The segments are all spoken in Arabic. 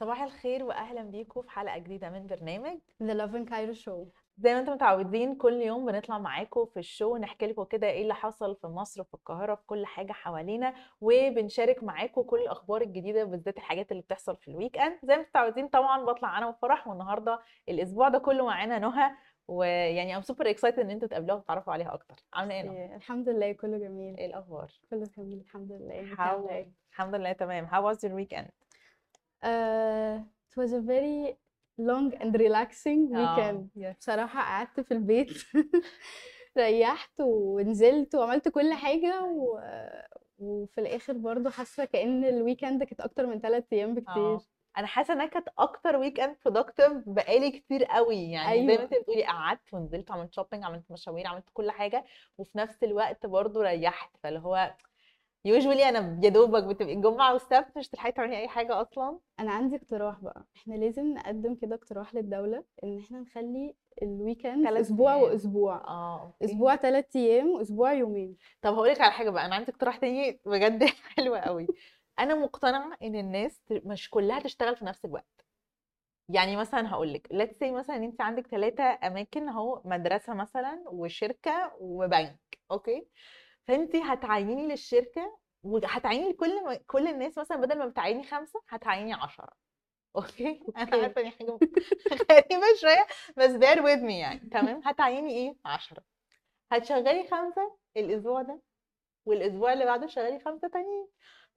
صباح الخير واهلا بيكم في حلقة جديدة من برنامج Love in Cairo Show. زي ما أنتم متعودين كل يوم بنطلع معاكم في ال show نحكي لكم كده إيه اللي حصل في مصر وفي القاهرة في كل حاجة حوالينا وبنشارك معاكم كل الأخبار الجديدة بالذات الحاجات اللي بتحصل في ال weekend زي ما متعودين طبعا بطلع أنا وفرح والنهاردة الأسبوع ده كله معانا نهى. ويعني I'm super excited إن أنتوا تقابلوها وتتعرفوا عليها أكتر عاملة إيه؟ إيه، الحمد لله كله جميل إيه الأخبار؟ كله جميل الحمد لله How- إيه؟ الحمد لله تمام how was your weekend؟ Uh, it was a very long and relaxing آه، weekend yes. بصراحة قعدت في البيت ريحت ونزلت وعملت كل حاجة و... وفي الآخر برضو حاسة كأن ال weekend كانت أكتر من ثلاث أيام بكتير آه أنا حاسة إنها كانت أكتر weekend productive بقالي كتير قوي. يعني زي ما أيوة. انت بتقولي قعدت ونزلت وعملت shopping عملت مشاوير عملت كل حاجة وفي نفس الوقت برضو ريحت. فاللي هو usually أنا يا دوبك بتبقي الجمعة والسبت مش تلحقي تعملي أي حاجة أصلا. أنا عندي اقتراح بقى. إحنا لازم نقدم كده اقتراح للدولة إن إحنا نخلي ال weekend تلات أسبوع أيام. وأسبوع. آه okay. أسبوع ثلاث أيام وأسبوع يومين. طب هقول لك على حاجة بقى. أنا عندي اقتراح تاني بجد حلو قوي. أنا مقتنعة إن الناس مش كلها تشتغل في نفس الوقت. يعني مثلا هقول لك let's say مثلا انت عندك ثلاثة أماكن أهو مدرسة مثلا وشركة وبنك okay فانت هتعيني للشركة وهتعيني لكل م- كل الناس مثلا بدل ما بتعيني خمسة هتعيني عشرة okay أنا. عارفة إن حاجة غريبة شوية بس bear with me يعني تمام؟ هتعيني إيه؟ عشرة. هتشغلي خمسة الأسبوع ده والأسبوع اللي بعده شغالي خمسة تانيين.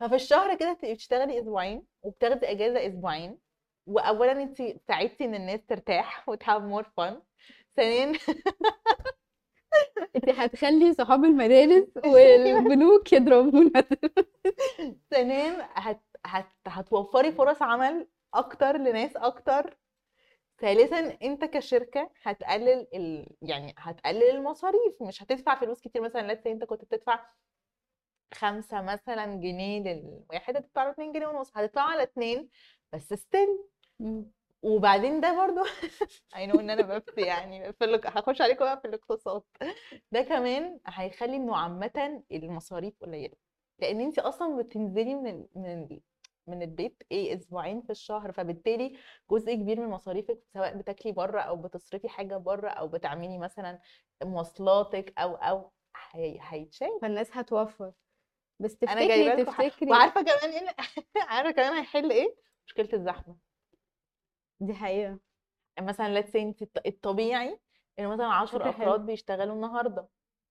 ففي الشهر كده تبقي بتشتغلي أسبوعين وبتاخدي أجازة أسبوعين واولا انت ساعدتي إن الناس ترتاح و to have more fun ثانيا انت هتخلي صحاب المدارس والبنوك يضربونا ثانيا هت... هت... هتوفري فرص عمل أكتر لناس أكتر. ثالثا أنت كشركة هتقلل ال... يعني هتقلل المصاريف مش هتدفع فلوس كتير مثلا say أنت كنت بتدفع خمسة مثلا جنيه للواحد هتدفع له 2 جنيه ونص هتدفعه على اتنين بس still وبعدين ده برضو I know إن أنا بفتي يعني في اللق... هخش عليكم بقى في الاقتصاد. ده كمان هيخلي إنه عامة المصاريف قليلة. لأن انت أصلا بتنزلي من ال... من ال... من البيت إيه أسبوعين في الشهر فبالتالي جزء كبير من مصاريفك سواء بتاكلي بره أو بتصرفي حاجة بره أو بتعملي مثلا مواصلاتك أو أو هي... هيتشال. فالناس هتوفر. بس أنا جايبه تفتكري ح- تفتكري وعارفة كمان إيه عارفة كمان هيحل إيه؟ مشكلة الزحمة. دي حقيقة. مثلا let's say انت الط- الطبيعي ان مثلا 10 فكرة حلوة. أفراد بيشتغلوا النهارده.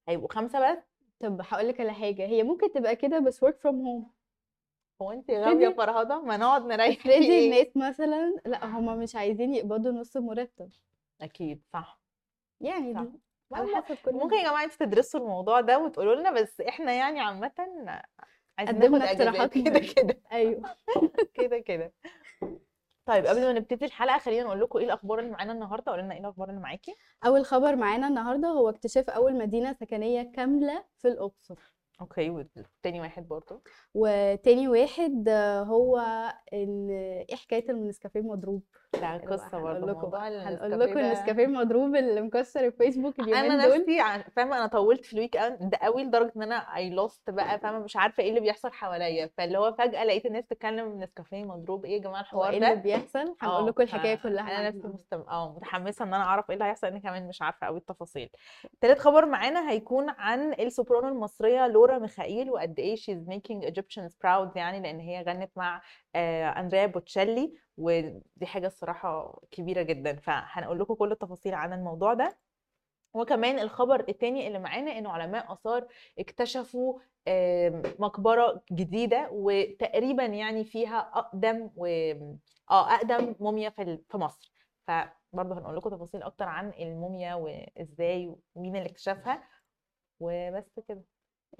هيبقوا خمسة بس. طب هقول لك على حاجة. هي ممكن تبقى كده بس work from home. هو انت غاوية افرضي- فرهضة؟ ما نقعد نريح في افرضي إيه الناس مثلا. لا هما مش عايزين يقبضوا نص مرتب. أكيد صح. يعني صح. على حسب كل ممكن يا جماعة أنتوا تدرسوا الموضوع ده وتقولوا لنا بس إحنا يعني عامة عايزين ناخد اقتراحات كده. كده. أيوه. كده كده. طيب قبل ما نبتدي الحلقة خلينا نقول لكم إيه الأخبار اللي معانا النهارده قولوا لنا إيه الأخبار اللي معاكي. أول خبر معانا النهارده هو اكتشاف أول مدينة سكنية كاملة في الأقصر. أوكي والتاني واحد برضه وتاني واحد هو ان إيه حكاية النسكافيه المضروب ده قصة هنقول برضه لكم موضوع بقى هنقول لكم ده- النسكافيه المضروب اللي مكسر الفيسبوك اليومين أنا دول. نفسي فاهمة؟ أنا طولت في ال weekend قوي لدرجة إن أنا I lost بقى فاهمة؟ مش عارفة إيه اللي بيحصل حواليا. فاللي هو فجأة لقيت الناس تتكلم نسكافيه مضروب. إيه يا جماعة الحوار إيه اللي ده؟ بيحصل؟ هنقول آه لكم الحكاية كلها أنا نفسي. مستم... آه متحمسة إن أنا أعرف إيه اللي هيحصل أنا كمان مش عارفة قوي التفاصيل. تالت خبر معانا هيكون عن السوبرانو المصرية لورا ميخائيل وقد إيه she's making Egyptians proud يعني لأن هي غنت مع آه، أندريا بوتشيلي. ودي حاجة الصراحة كبيرة جدا. فهنقول لكم كل التفاصيل عن الموضوع ده. وكمان الخبر التاني اللي معانا إنه علماء آثار اكتشفوا مقبرة جديدة وتقريبا يعني فيها أقدم و آه أقدم موميا في في مصر. فبرضه هنقول لكم تفاصيل أكتر عن الموميا وإزاي ومين اللي اكتشفها. وبس كده.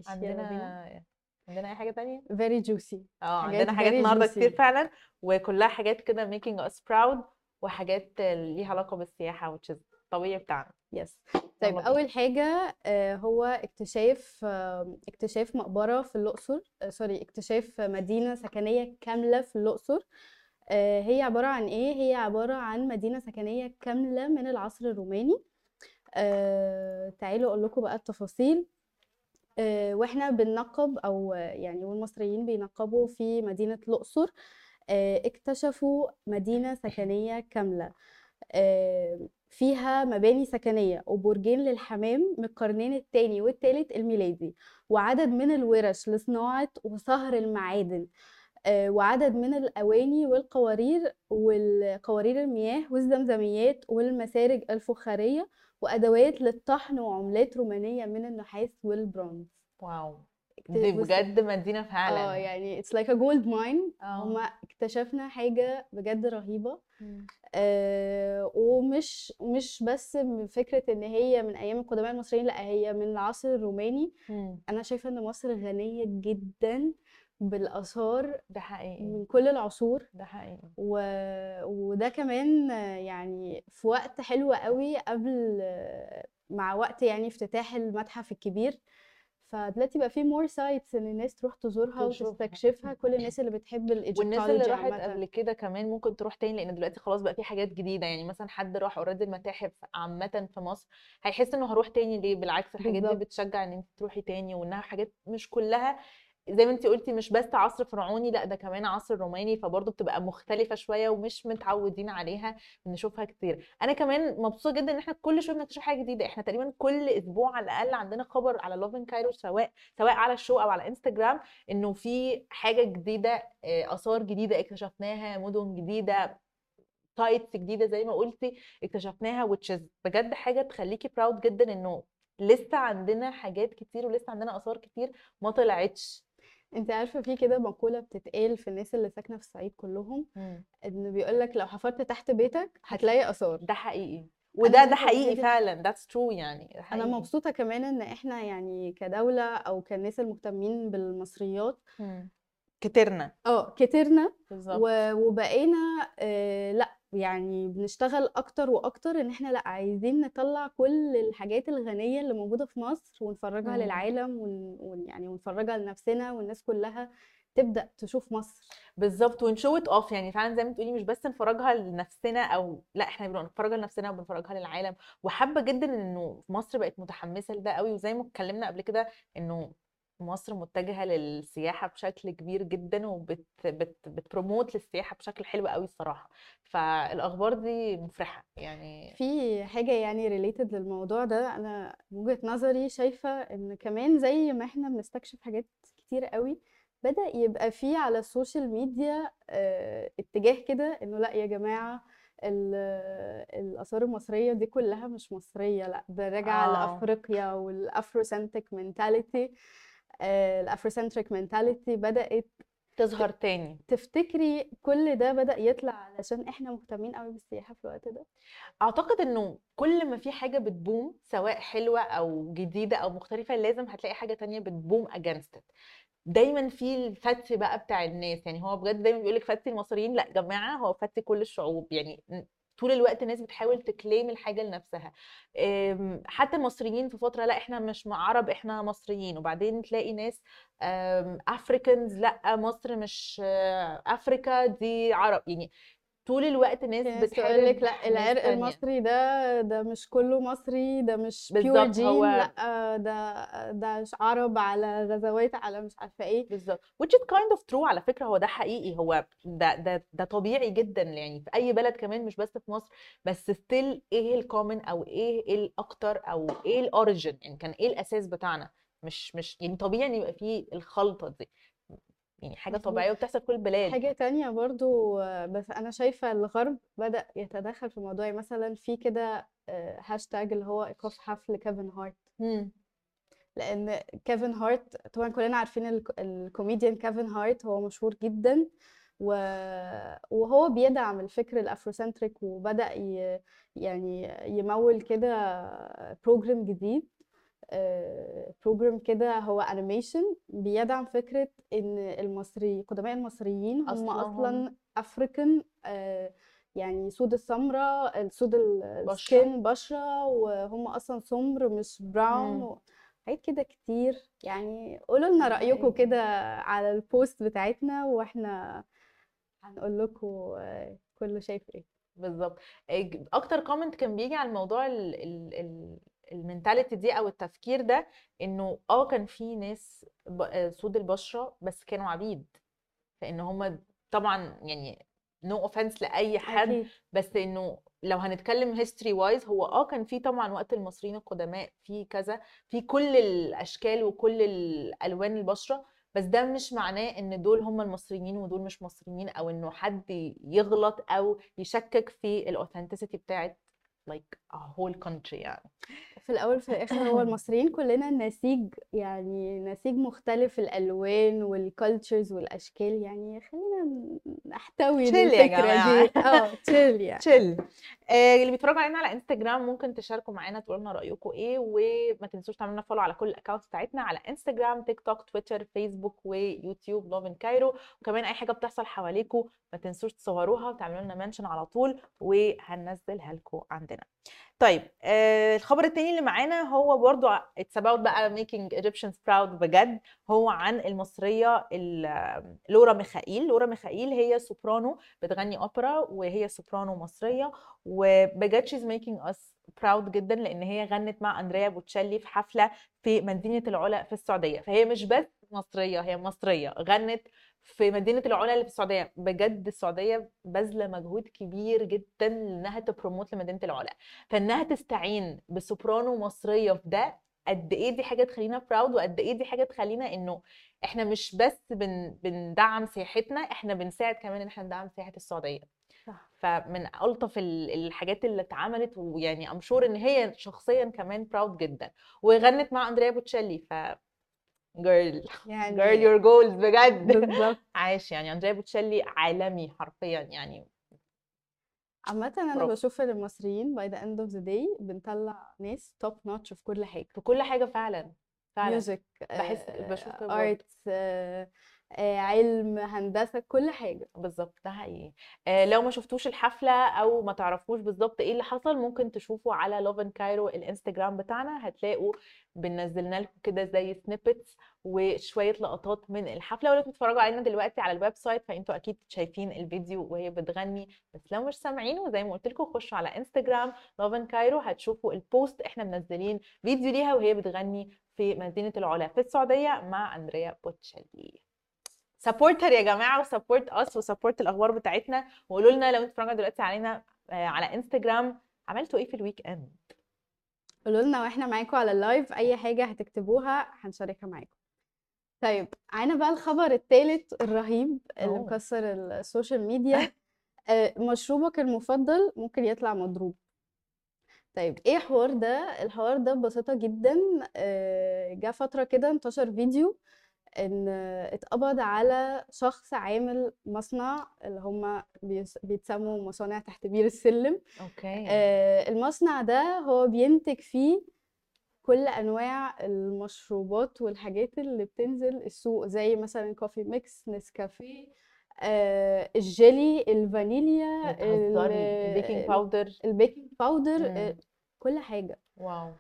عندنا عندنا أي حاجة تانية؟ Very juicy. آه عندنا حاجات النهارده. كتير فعلا وكلها حاجات كده making us proud وحاجات ليها علاقة بالسياحة which is الطبيعي بتاعنا. يس طيب بينا. أول حاجة آه، هو اكتشاف آه، اكتشاف مقبرة في الأقصر آه، سوري اكتشاف مدينة سكنية كاملة في الأقصر. آه، هي عبارة عن إيه؟ هي عبارة عن مدينة سكنية كاملة من العصر الروماني. آه تعالوا أقول لكم بقى التفاصيل. آه وإحنا بننقب أو يعني والمصريين بينقبوا في مدينة الأقصر آه اكتشفوا مدينة سكنية كاملة آه فيها مباني سكنية وبرجين للحمام من القرنين الثاني والثالث الميلادي وعدد من الورش لصناعة وصهر المعادن آه، وعدد من الأواني والقوارير والقوارير المياه والزمزميات والمسارج الفخارية وأدوات للطحن وعملات رومانية من النحاس والبرونز. واو. دي بجد مدينة آه فعلا يعني it's like a gold mine. آه. هما اكتشفنا حاجة بجد رهيبة. مم. آه ومش مش بس من فكرة إن هي من أيام القدماء المصريين لأ هي من العصر الروماني. مم. أنا شايفة إن مصر غنية جدا بالآثار ده حقيقي. من كل العصور. ده حقيقي. و... وده كمان يعني في وقت حلو قوي قبل مع وقت يعني افتتاح المتحف الكبير. فدلوقتي بقى في more sites إن الناس تروح تزورها. وتستكشفها. كل الناس اللي بتحب والناس اللي ال Egyptology راحت قبل كده كمان ممكن تروح تاني لأن دلوقتي خلاص بقى في حاجات جديدة. يعني مثلا حد راح already المتاحف عامة في مصر هيحس إنه هروح تاني ليه؟ بالعكس الحاجات دي. بتشجع إن أنت تروحي تاني وإنها حاجات مش كلها زي ما انت قلتي مش بس عصر فرعوني لأ ده كمان عصر روماني فبرضه بتبقى مختلفة شوية ومش متعودين عليها نشوفها كتير. أنا كمان مبسوطة جدا إن إحنا كل شوية بنكتشف حاجة جديدة. إحنا تقريبا كل أسبوع على الأقل عندنا خبر على لوفن كايرو سواء سواء على ال show أو على انستجرام إنه في حاجة جديدة آه، آثار جديدة اكتشفناها مدن جديدة sites جديدة زي ما قلتي اكتشفناها is بجد حاجة تخليكي proud جدا إنه لسه عندنا حاجات كتير ولسه عندنا آثار كتير ما طلعتش. انت عارفة في كده مقولة بتتقال في الناس اللي ساكنة في الصعيد كلهم إن بيقولك لو حفرت تحت بيتك هتلاقي آثار. ده حقيقي. وده ده حقيقي فعلا. That's true يعني ده أنا حقيقي. مبسوطة كمان إن إحنا يعني كدولة أو كناس المهتمين بالمصريات مم. كترنا. آه كترنا بالظبط. وبقينا آه لأ يعني بنشتغل أكتر وأكتر إن إحنا لأ عايزين نطلع كل الحاجات الغنية اللي موجودة في مصر ونفرجها مم. للعالم ون ون- يعني ونفرجها لنفسنا والناس كلها تبدأ تشوف مصر بالظبط و we show it off يعني فعلا زي ما بتقولي مش بس نفرجها لنفسنا أو لأ إحنا بنفرجها لنفسنا وبنفرجها للعالم وحابة جدا إنه مصر بقت متحمسة لده قوي وزي ما اتكلمنا قبل كده إنه مصر متجهة للسياحة بشكل كبير جدا وبت بت للسياحة بشكل حلو قوي الصراحة. فالأخبار دي مفرحة يعني. في حاجة يعني related للموضوع ده أنا من وجهة نظري شايفة إن كمان زي ما إحنا بنستكشف حاجات كتير قوي بدأ يبقى في على السوشيال ميديا آه، اتجاه كده إنه لأ يا جماعة ال- الآثار المصرية دي كلها مش مصرية لأ ده راجعة آه. لأفريقيا وال Afrocentric mentality ال Afrocentric mentality بدأت تظهر تاني تفتكري كل ده بدأ يطلع علشان إحنا مهتمين قوي بالسياحة في الوقت ده؟ أعتقد إنه كل ما في حاجة بت boom سواء حلوة أو جديدة أو مختلفة لازم هتلاقي حاجة تانية بت boom it دايما في الفتي بقى بتاع الناس يعني هو بجد دايما بيقول لك فتي المصريين لأ جماعة هو فتي كل الشعوب يعني طول الوقت الناس بتحاول to claim الحاجة لنفسها. حتى المصريين في فترة لا إحنا مش عرب إحنا مصريين. وبعدين تلاقي ناس Africans لا مصر مش آه، افريكا دي عرب. يعني طول الوقت ناس بتحارب تقول لك لأ العرق. المصري ده ده مش كله مصري ده مش pure gene هو- لأ ده ده عرب على غزوات على مش عارفة إيه بالظبط which is kind of true على فكرة هو ده حقيقي هو ده ده ده طبيعي جدا يعني في أي بلد كمان مش بس في مصر بس still إيه ال common أو إيه الأكتر أو إيه ال origin يعني كان إيه الأساس بتاعنا مش مش يعني طبيعي يبقى فيه الخلطة دي يعني حاجة مظبوط. طبيعية وبتحصل في كل البلاد حاجة تانية برضو آه، بس أنا شايفة الغرب بدأ يتدخل في الموضوع يعني مثلا في كده آه، هاشتاج اللي هو إيقاف حفل كيفن هارت مم. لأن كيفن هارت طبعا كلنا عارفين ال c- ال comedian كيفن هارت هو مشهور جدا و... وهو بيدعم الفكر ال Afrocentric وبدأ ي... يعني يمول كده program جديد program كده هو animation بيدعم فكرة إن المصري قدماء المصريين هم أصلا African يعني سود السمراء السود بشرة. ال skin بشرة وهم أصلا سمر مش brown. حاجات كده كتير يعني قولوا لنا حقيقي. كده على ال post بتاعتنا وإحنا هنقول لكم آه، كله شايف إيه بالظبط أكتر comment كان بيجي على الموضوع ال ال ال ال mentality دي أو التفكير ده إنه آه كان في ناس ب- آه، سود البشرة بس كانوا عبيد. فإن هم طبعا يعني no no offense لأي حد بس إنه لو هنتكلم history wise هو آه كان في طبعا وقت المصريين القدماء في كذا في كل الأشكال وكل الألوان البشرة بس ده مش معناه إن دول هم المصريين ودول مش مصريين أو إنه حد يغلط أو يشكك في ال authenticity بتاعت like a whole country يعني. في الأول في الآخر هو المصريين كلنا نسيج يعني نسيج مختلف الألوان وال cultures والأشكال يعني خلينا نحتوي الفكرة. دي. آه تشيل يعني. تشيل اللي بيتفرجوا علينا على انستجرام ممكن تشاركوا معانا تقولوا لنا رايكم إيه وما تنسوش تعملوا follow على كل ال accounts بتاعتنا على انستجرام تيك توك تويتر فيسبوك ويوتيوب Lovin Cairo وكمان أي حاجة بتحصل حواليكم ما تنسوش تصوروها وتعملوا لنا mention على طول وهننزلها لكم عندنا. طيب آه الخبر التاني اللي معانا هو برضو it's about بقى making Egyptians proud بجد هو عن المصرية ال- لورا ميخائيل. لورا ميخائيل هي سوبرانو بتغني اوبرا وهي سوبرانو مصرية وبجد she's making us proud جدا لأن هي غنت مع أندريا بوتشيلي في حفلة في مدينة العلا في السعودية. فهي مش بس مصرية هي مصرية غنت في مدينة العلا اللي في السعودية. بجد السعودية باذله مجهود كبير جدا انها ت promote لمدينة العلا. فإنها تستعين بسوبرانو مصرية في ده قد إيه دي حاجة تخلينا proud وقد إيه دي حاجة تخلينا إنه إحنا مش بس بن بندعم سياحتنا إحنا بنساعد كمان إن إحنا ندعم سياحة السعودية. صح. فمن ألطف ال- الحاجات اللي اتعملت ويعني I'm sure إن هي شخصيا كمان proud جدا. وغنت مع أندريا بوتشيلي ف girl يعني girl your goals بجد. بالظبط عايش يعني أندريا بوتشيلي عالمي حرفيا يعني. عامة أنا برافو. بشوف إن المصريين by the end of the day بنطلع ناس top notch في كل حاجة. في كل حاجة فعلا فعلا. music بحس- بشوف كده art علم هندسة كل حاجة. بالظبط ده حقيقي. آه لو ما شفتوش الحفلة أو ما تعرفوش بالظبط إيه اللي حصل ممكن تشوفوا على Lovin Cairo الإنستجرام بتاعنا. هتلاقوا بنزلنا لكم كده زي snippets وشوية لقطات من الحفلة. ولو بتتفرجوا علينا دلوقتي على ال website فأنتوا أكيد شايفين الفيديو وهي بتغني. بس لو مش سامعينه زي ما قلت لكم خشوا على انستجرام Lovin Cairo هتشوفوا ال post إحنا منزلين فيديو ليها وهي بتغني في مدينة العلا في السعودية مع أندريا بوتشيلي support her يا جماعة و support us و support الأخبار بتاعتنا. وقولوا لنا لو أنتوا بتتفرجوا دلوقتي علينا آه، على انستجرام عملتوا إيه في ال weekend قولوا لنا وإحنا معاكم على ال live أي حاجة هتكتبوها هنشاركها معاكم. طيب عنا بقى الخبر الثالث الرهيب اللي أوه. مكسر ال social media آه، مشروبك المفضل ممكن يطلع مضروب. طيب إيه الحوار ده؟ الحوار ده ببساطة جدا آه، جه فترة كده انتشر فيديو إن اتقبض على شخص عامل مصنع اللي هم بيتسموا مصانع تحت بير السلم. okay. آه، المصنع ده هو بينتج فيه كل أنواع المشروبات والحاجات اللي بتنزل السوق زي مثلا coffee mix نسكافيه آه، الجيلي الفانيليا ال baking powder ال baking powder. آه، كل حاجة. wow.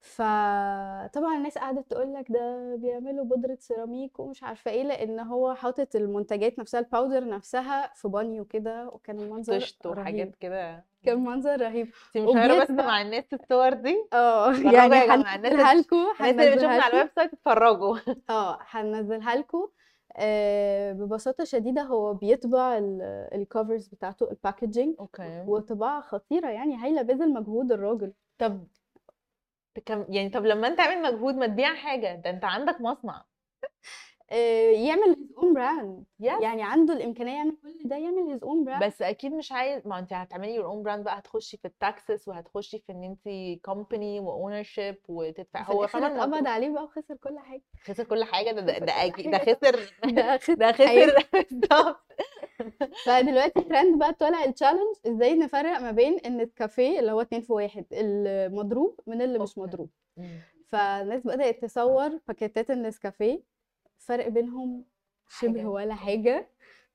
فطبعا الناس قعدت تقول لك ده بيعملوا بودرة سيراميك ومش عارفة إيه لأن هو حاطط المنتجات نفسها ال powder نفسها في بانيو كده وكان المنظر طشت وحاجات كده. كان منظر رهيب. انت مشهوره بس مع الناس الصور دي؟ آه يعني هنزلها لكم الناس اللي بتشوفنا على ال website اتفرجوا. آه هنزلها لكم. آه ببساطة شديدة هو بيطبع ال covers بتاعته ال packaging okay. وطباعة خطيرة يعني هايلة بذل مجهود الراجل. طب كم يعني طب لما انت عامل مجهود ما تبيع حاجة ده انت عندك مصنع. آه يعمل own brand. yes يعني عنده الإمكانية يعمل كل ده يعمل his own brand. بس أكيد مش عايز ما انت هتعملي your own brand بقى هتخشي في ال taxes وهتخشي في إن انت company و ownership وتدفع هو كمان اتقبض عليه بقى وخسر كل حاجة. خسر كل حاجة ده ده, ده ده. خسر ده. خسر بالظبط فدلوقتي ترند بقى طالع ال challenge إزاي نفرق ما بين النسكافيه اللي هو اتنين في واحد المضروب من اللي مش. مضروب. فالناس بدأت تصور باكيتات النسكافيه فرق بينهم شبه. ولا حاجة.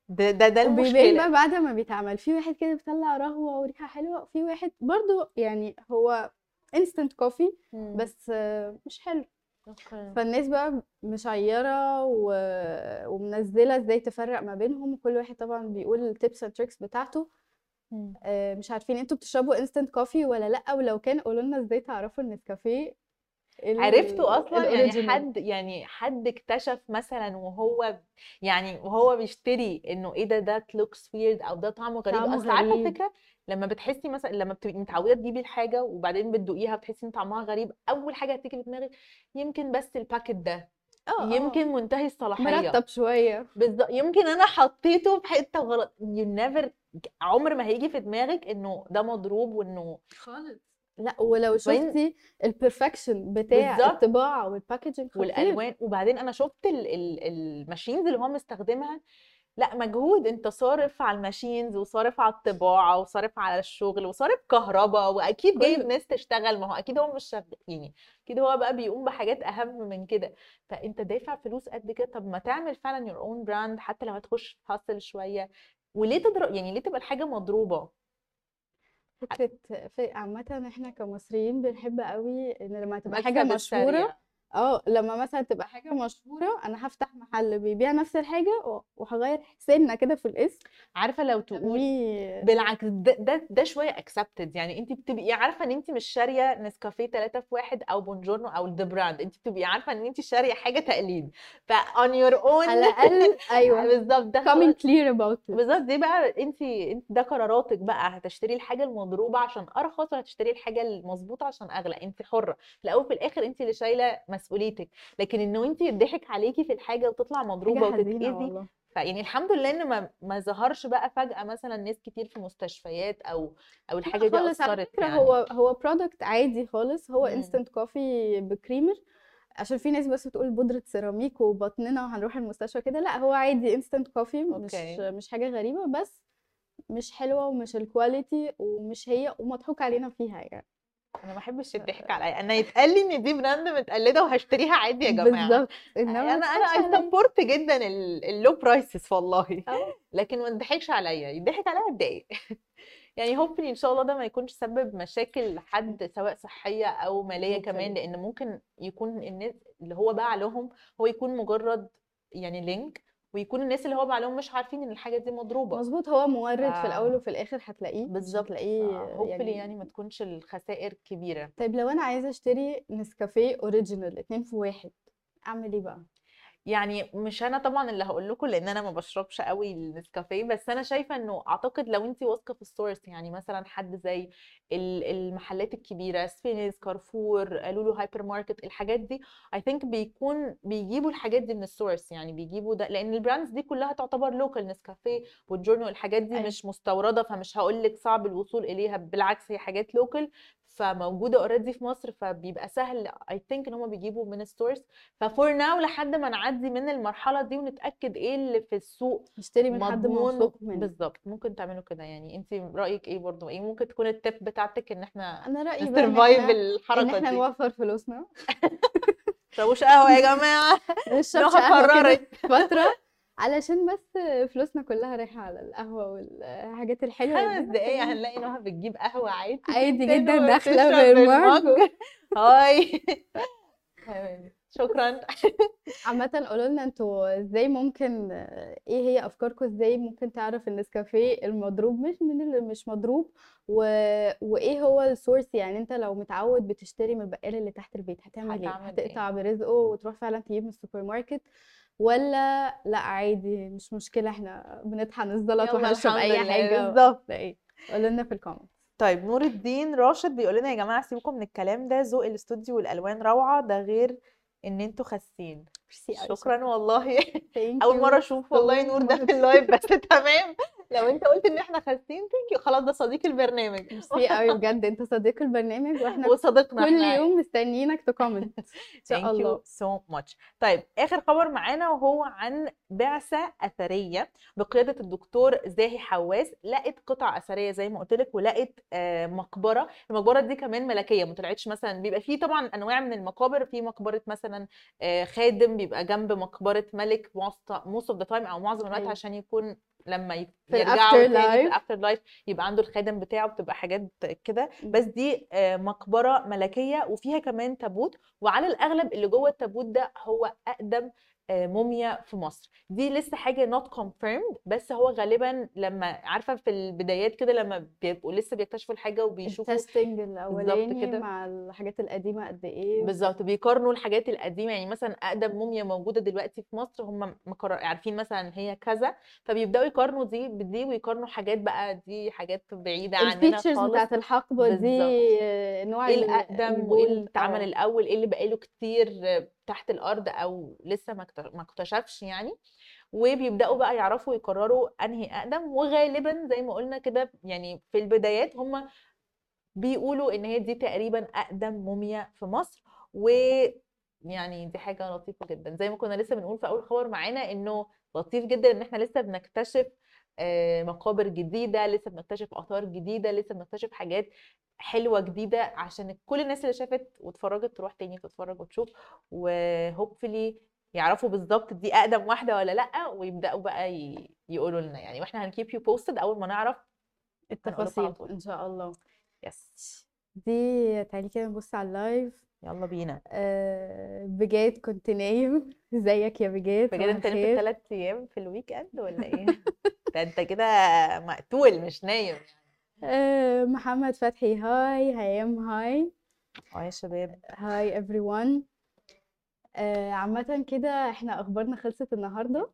ده ده ده المشكلة. بقى بعد ما بيتعمل. في واحد كده بيطلع رغوة وريحة حلوة وفي واحد برضو يعني هو instant coffee. بس مش حلو. فالناس بقى مشيّرة و... ومنزلة إزاي تفرق ما بينهم وكل واحد طبعا بيقول ال tips and tricks بتاعته. آه، مش عارفين أنتوا بتشربوا instant coffee ولا لأ ولو كان قولوا لنا إزاي تعرفوا ان النسكافيه ال- عرفته أصلا يعني. حد يعني حد اكتشف مثلا وهو يعني وهو بيشتري إنه إيه ده ده looks weird أو ده طعمه غريب طعمه أصل عارفة. الفكرة لما بتحسي مثلا لما بتبقي متعودة تجيبي الحاجة وبعدين بتدوقيها بتحسي إن طعمها غريب أول حاجة هتيجي في دماغك يمكن بس ال packet ده آه آه. يمكن منتهي الصلاحية. مرتب شوية. بالظبط يمكن أنا حطيته في حتة غلط. You never عمر ما هيجي في دماغك إنه ده مضروب وإنه خالص. لأ ولو شفتي ال perfection بتاع. الطباعة وال packaging خطير. والألوان وبعدين أنا شفت ال- ال- ال machines اللي هو مستخدمها لأ مجهود أنت صارف على ال machines وصارف على الطباعة وصارف على الشغل وصارف كهرباء وأكيد جايب كله. ناس تشتغل ما هو أكيد هو مش شغال يعني أكيد هو بقى بيقوم بحاجات أهم من كده فأنت دافع فلوس قد كده طب ما تعمل فعلا your own brand حتى لو هتخش hassle شوية وليه تضرب يعني ليه تبقى الحاجة مضروبة فكرة عامه إحنا كمصريين بنحب قوي إن لما تبقى حاجة. مشهورة آه لما مثلا تبقى حاجة مشهورة أنا هفتح محل بيبيع نفس الحاجة و- وهغير سنة كده في الاسم. عارفة لو تقول تقولي بالعكس ده ده, ده شوية accepted يعني انت بتبقي عارفة إن انت مش شارية نسكافيه 3 في 1 أو بونجورنو أو the brand انت بتبقي عارفة إن انت شارية حاجة تقليد. ف on your own على الأقل أيوه. بالظبط ده coming clean about it. بالظبط دي بقى انت انت ده قراراتك بقى. هتشتري الحاجة المضروبة عشان أرخص ولا هتشتري الحاجة المظبوطة عشان أغلى. انت حرة. في الأول وفي الآخر انت اللي شايلة مسؤوليتك لكن انه انت يضحك عليكي في الحاجة وتطلع مضروبة حاجة وتتأذي فيعني الحمد لله إن ما ما ظهرش بقى فجأة مثلا ناس كتير في مستشفيات أو أو الحاجة دي خالص على أثرت فكرة يعني هو هو product عادي خالص هو. instant coffee ب creamer عشان في ناس بس بتقول بودرة سيراميك وبطننا وهنروح المستشفى كده لأ هو عادي instant coffee مش okay. مش حاجة غريبة بس مش حلوة ومش ال quality ومش هي ومضحوك علينا فيها يعني أنا ما بحبش الضحك عليا أنا يتقال لي إن دي brand متقلدة وهشتريها عادي يا جماعة بالظبط إنما أنا ما أنا تضحكش I. support جدا ال low prices والله. لكن ما تضحكش عليا يضحك عليا أتضايق يعني hopefully إن شاء الله ده ما يكونش سبب مشاكل لحد سواء صحية أو مالية كمان Hopefully. لأن ممكن يكون الناس اللي هو باع لهم هو يكون مجرد يعني link ويكون الناس اللي هو لهم مش عارفين إن الحاجة دي مضروبة. مظبوط هو مورد في ف- الأول وفي الآخر هتلاقيه بالظبط. هتلاقيه hopefully يعني, يعني ما تكونش الخسائر كبيرة. طيب لو أنا عايزة أشتري نسكافيه original اتنين في واحد أعمل إيه بقى؟ يعني مش أنا طبعا اللي هقول لكم لأن أنا ما بشربش قوي النسكافيه بس أنا شايفة إنه أعتقد لو انت واثقة في ال source يعني مثلا حد زي ال- المحلات الكبيرة سبينيز كارفور لولو هايبر ماركت الحاجات دي I think بيكون بيجيبوا الحاجات دي من ال source يعني بيجيبوا ده لأن ال brands دي كلها تعتبر local نسكافيه وبونجورنو الحاجات دي أيوة. مش مستوردة فمش هقول لك صعب الوصول إليها بالعكس هي حاجات local فموجودة already في مصر فبيبقى سهل I think إن هم بيجيبوا من ال source ف for now لحد ما نعدي من المرحلة دي ونتأكد إيه اللي في السوق اشتري من حد موثوق منه. بالظبط ممكن تعملوا كده. يعني أنت رأيك إيه برضو؟ إيه ممكن تكون ال tip بتاعتك إن إحنا أنا رأيي إن ن survive إحنا إن الحركة إحنا دي؟ نوفر فلوسنا. مشربوش قهوة يا جماعة؟ نوها قهوة فترة. علشان بس فلوسنا كلها رايحة على القهوة والحاجات الحلوة خمس دقايق هنلاقي نوها بتجيب قهوة عادي عادي جدا داخلة بال mug بال mug. Hi. تمام. شكرا. عامة قولوا لنا أنتوا إزاي ممكن إيه هي أفكاركم؟ إزاي ممكن تعرف النسكافيه المضروب مش من اللي مش مضروب؟ و... وإيه هو ال source يعني انت لو متعود بتشتري من البقال اللي تحت البيت هتعمل إيه؟ هتقطع برزقه وتروح فعلا تجيب من السوبر ماركت. ولا لأ عادي مش مشكلة إحنا بنطحن الزلط وهنشرب أي حاجة. بالظبط. إيه قولوا لنا في ال comment طيب نور الدين راشد بيقول لنا يا جماعة سيبكم من الكلام ده ذوق الاستوديو والألوان روعة ده غير إن أنتوا خاسين. شكرا والله. أول مرة أشوف والله نور ده في. ال live بس تمام. لو انت قلت ان إحنا خاسين thank خلاص ده صديق البرنامج. ميرسي قوي بجد انت صديق البرنامج وإحنا وصديقنا كل إحنا يوم مستنيينك ت comment إن شاء Thank you الله. so much. طيب آخر خبر معانا وهو عن بعثة أثرية بقيادة الدكتور زاهي حواس. لقت قطع أثرية زي ما قلت لك ولقت آه، مقبرة. المقبرة دي كمان ملكية ما طلعتش مثلا بيبقى فيه طبعا أنواع من المقابر. في مقبرة مثلا آه، خادم بيبقى جنب مقبرة ملك most of the time أو معظم الوقت أيوة. عشان يكون لما يرجعوا تاني لايف يبقى عنده الخادم بتاعه بتبقى حاجات كده. بس دي آه، مقبرة ملكية وفيها كمان تابوت. وعلى الأغلب اللي جوه التابوت ده هو أقدم آه، موميا في مصر. دي لسه حاجة not confirmed بس هو غالبا لما عارفة في البدايات كده لما بيبقوا لسه بيكتشفوا الحاجة وبيشوفوا ال testing الأولاني كده. مع الحاجات القديمة قد إيه بالظبط بيقارنوا الحاجات القديمة. يعني مثلا أقدم موميا موجودة دلوقتي في مصر هم مقر... عارفين مثلا هي كذا فبيبدأوا يقارنوا دي بدي ويقارنوا حاجات بقى دي حاجات بعيدة عننا ال features خالص. بتاعت الحقبة دي. آه، نوع إيه ال- الأقدم وايه اللي اتعمل الأول؟ إيه اللي بقاله كتير تحت الأرض أو لسه ما اكت- ما اكتشفش يعني وبيبدأوا بقى يعرفوا يقرروا أنهي أقدم وغالبا زي ما قلنا كده يعني في البدايات هم بيقولوا إن هي دي تقريبا أقدم موميا في مصر و يعني دي حاجة لطيفة جدا. زي ما كنا لسه بنقول في أول خبر معانا إنه لطيف جدا إن إحنا لسه بنكتشف آه، مقابر جديدة لسه بنكتشف آثار جديدة لسه بنكتشف حاجات حلوة جديدة عشان كل الناس اللي شافت واتفرجت تروح تاني تتفرج وتشوف و hopefully يعرفوا بالظبط دي أقدم واحدة ولا لأ ويبدأوا بقى ي- يقولوا لنا يعني. وإحنا هن keep you posted أول ما نعرف التفاصيل إن شاء الله. Yes دي تعالي كده نبص على ال live يلا بينا. آه، بجاد كنت نايم. إزيك يا بجاد؟ صباح أنت نمت ثلاث أيام في ال weekend ولا إيه؟ ده أنت كده مقتول مش نايم. آه، محمد فتحي هاي هيام هاي. آه يا شباب. hi everyone. آه، عامة كده إحنا أخبارنا خلصت النهاردة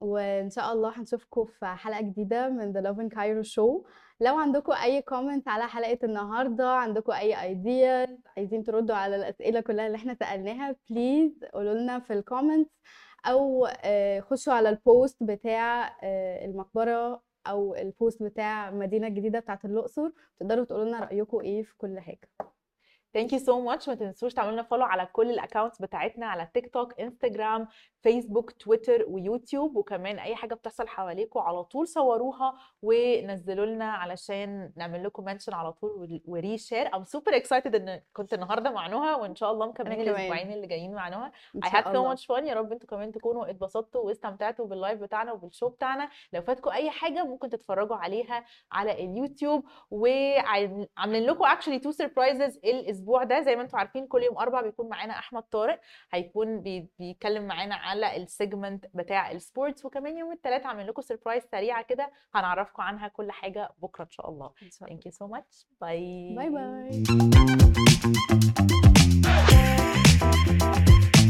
وإن شاء الله هنشوفكم في حلقة جديدة من the Lovin Cairo Show. لو عندكم أي comment على حلقة النهاردة عندكم أي ideas عايزين تردوا على الأسئلة كلها اللي إحنا سألناها please قولوا لنا في ال comments أو آه، خشوا على ال post بتاع المقبرة أو ال post بتاع المدينة الجديدة بتاعت الأقصر تقدروا تقولوا لنا رأيكم إيه في كل حاجة. thank you so much ما تنسوش تعملوا لنا follow على كل ال accounts بتاعتنا على تيك توك انستجرام فيسبوك تويتر ويوتيوب وكمان أي حاجة بتحصل حواليكم على طول صوروها ونزلوا لنا علشان نعمل لكم mention على طول و reshare I'm super excited إن كنت النهارده مع نهى وإن شاء الله مكملين. الأسبوعين اللي جايين مع نهى إن شاء الله. I had so much fun. يا رب أنتوا كمان تكونوا اتبسطتوا واستمتعتوا بال live بتاعنا وبال show بتاعنا. لو فاتكم أي حاجة ممكن تتفرجوا عليها على اليوتيوب وعاملين لكم actually two surprises. الأسبوع ده زي ما أنتم عارفين كل يوم أربع بيكون معانا أحمد طارق هيكون بي بيتكلم معانا على ال segment بتاع ال sports وكمان يوم الثلاث عاملين لكم surprise سريعة كده هنعرفكم عنها كل حاجة بكرة إن شاء الله. thank you so much. Bye bye bye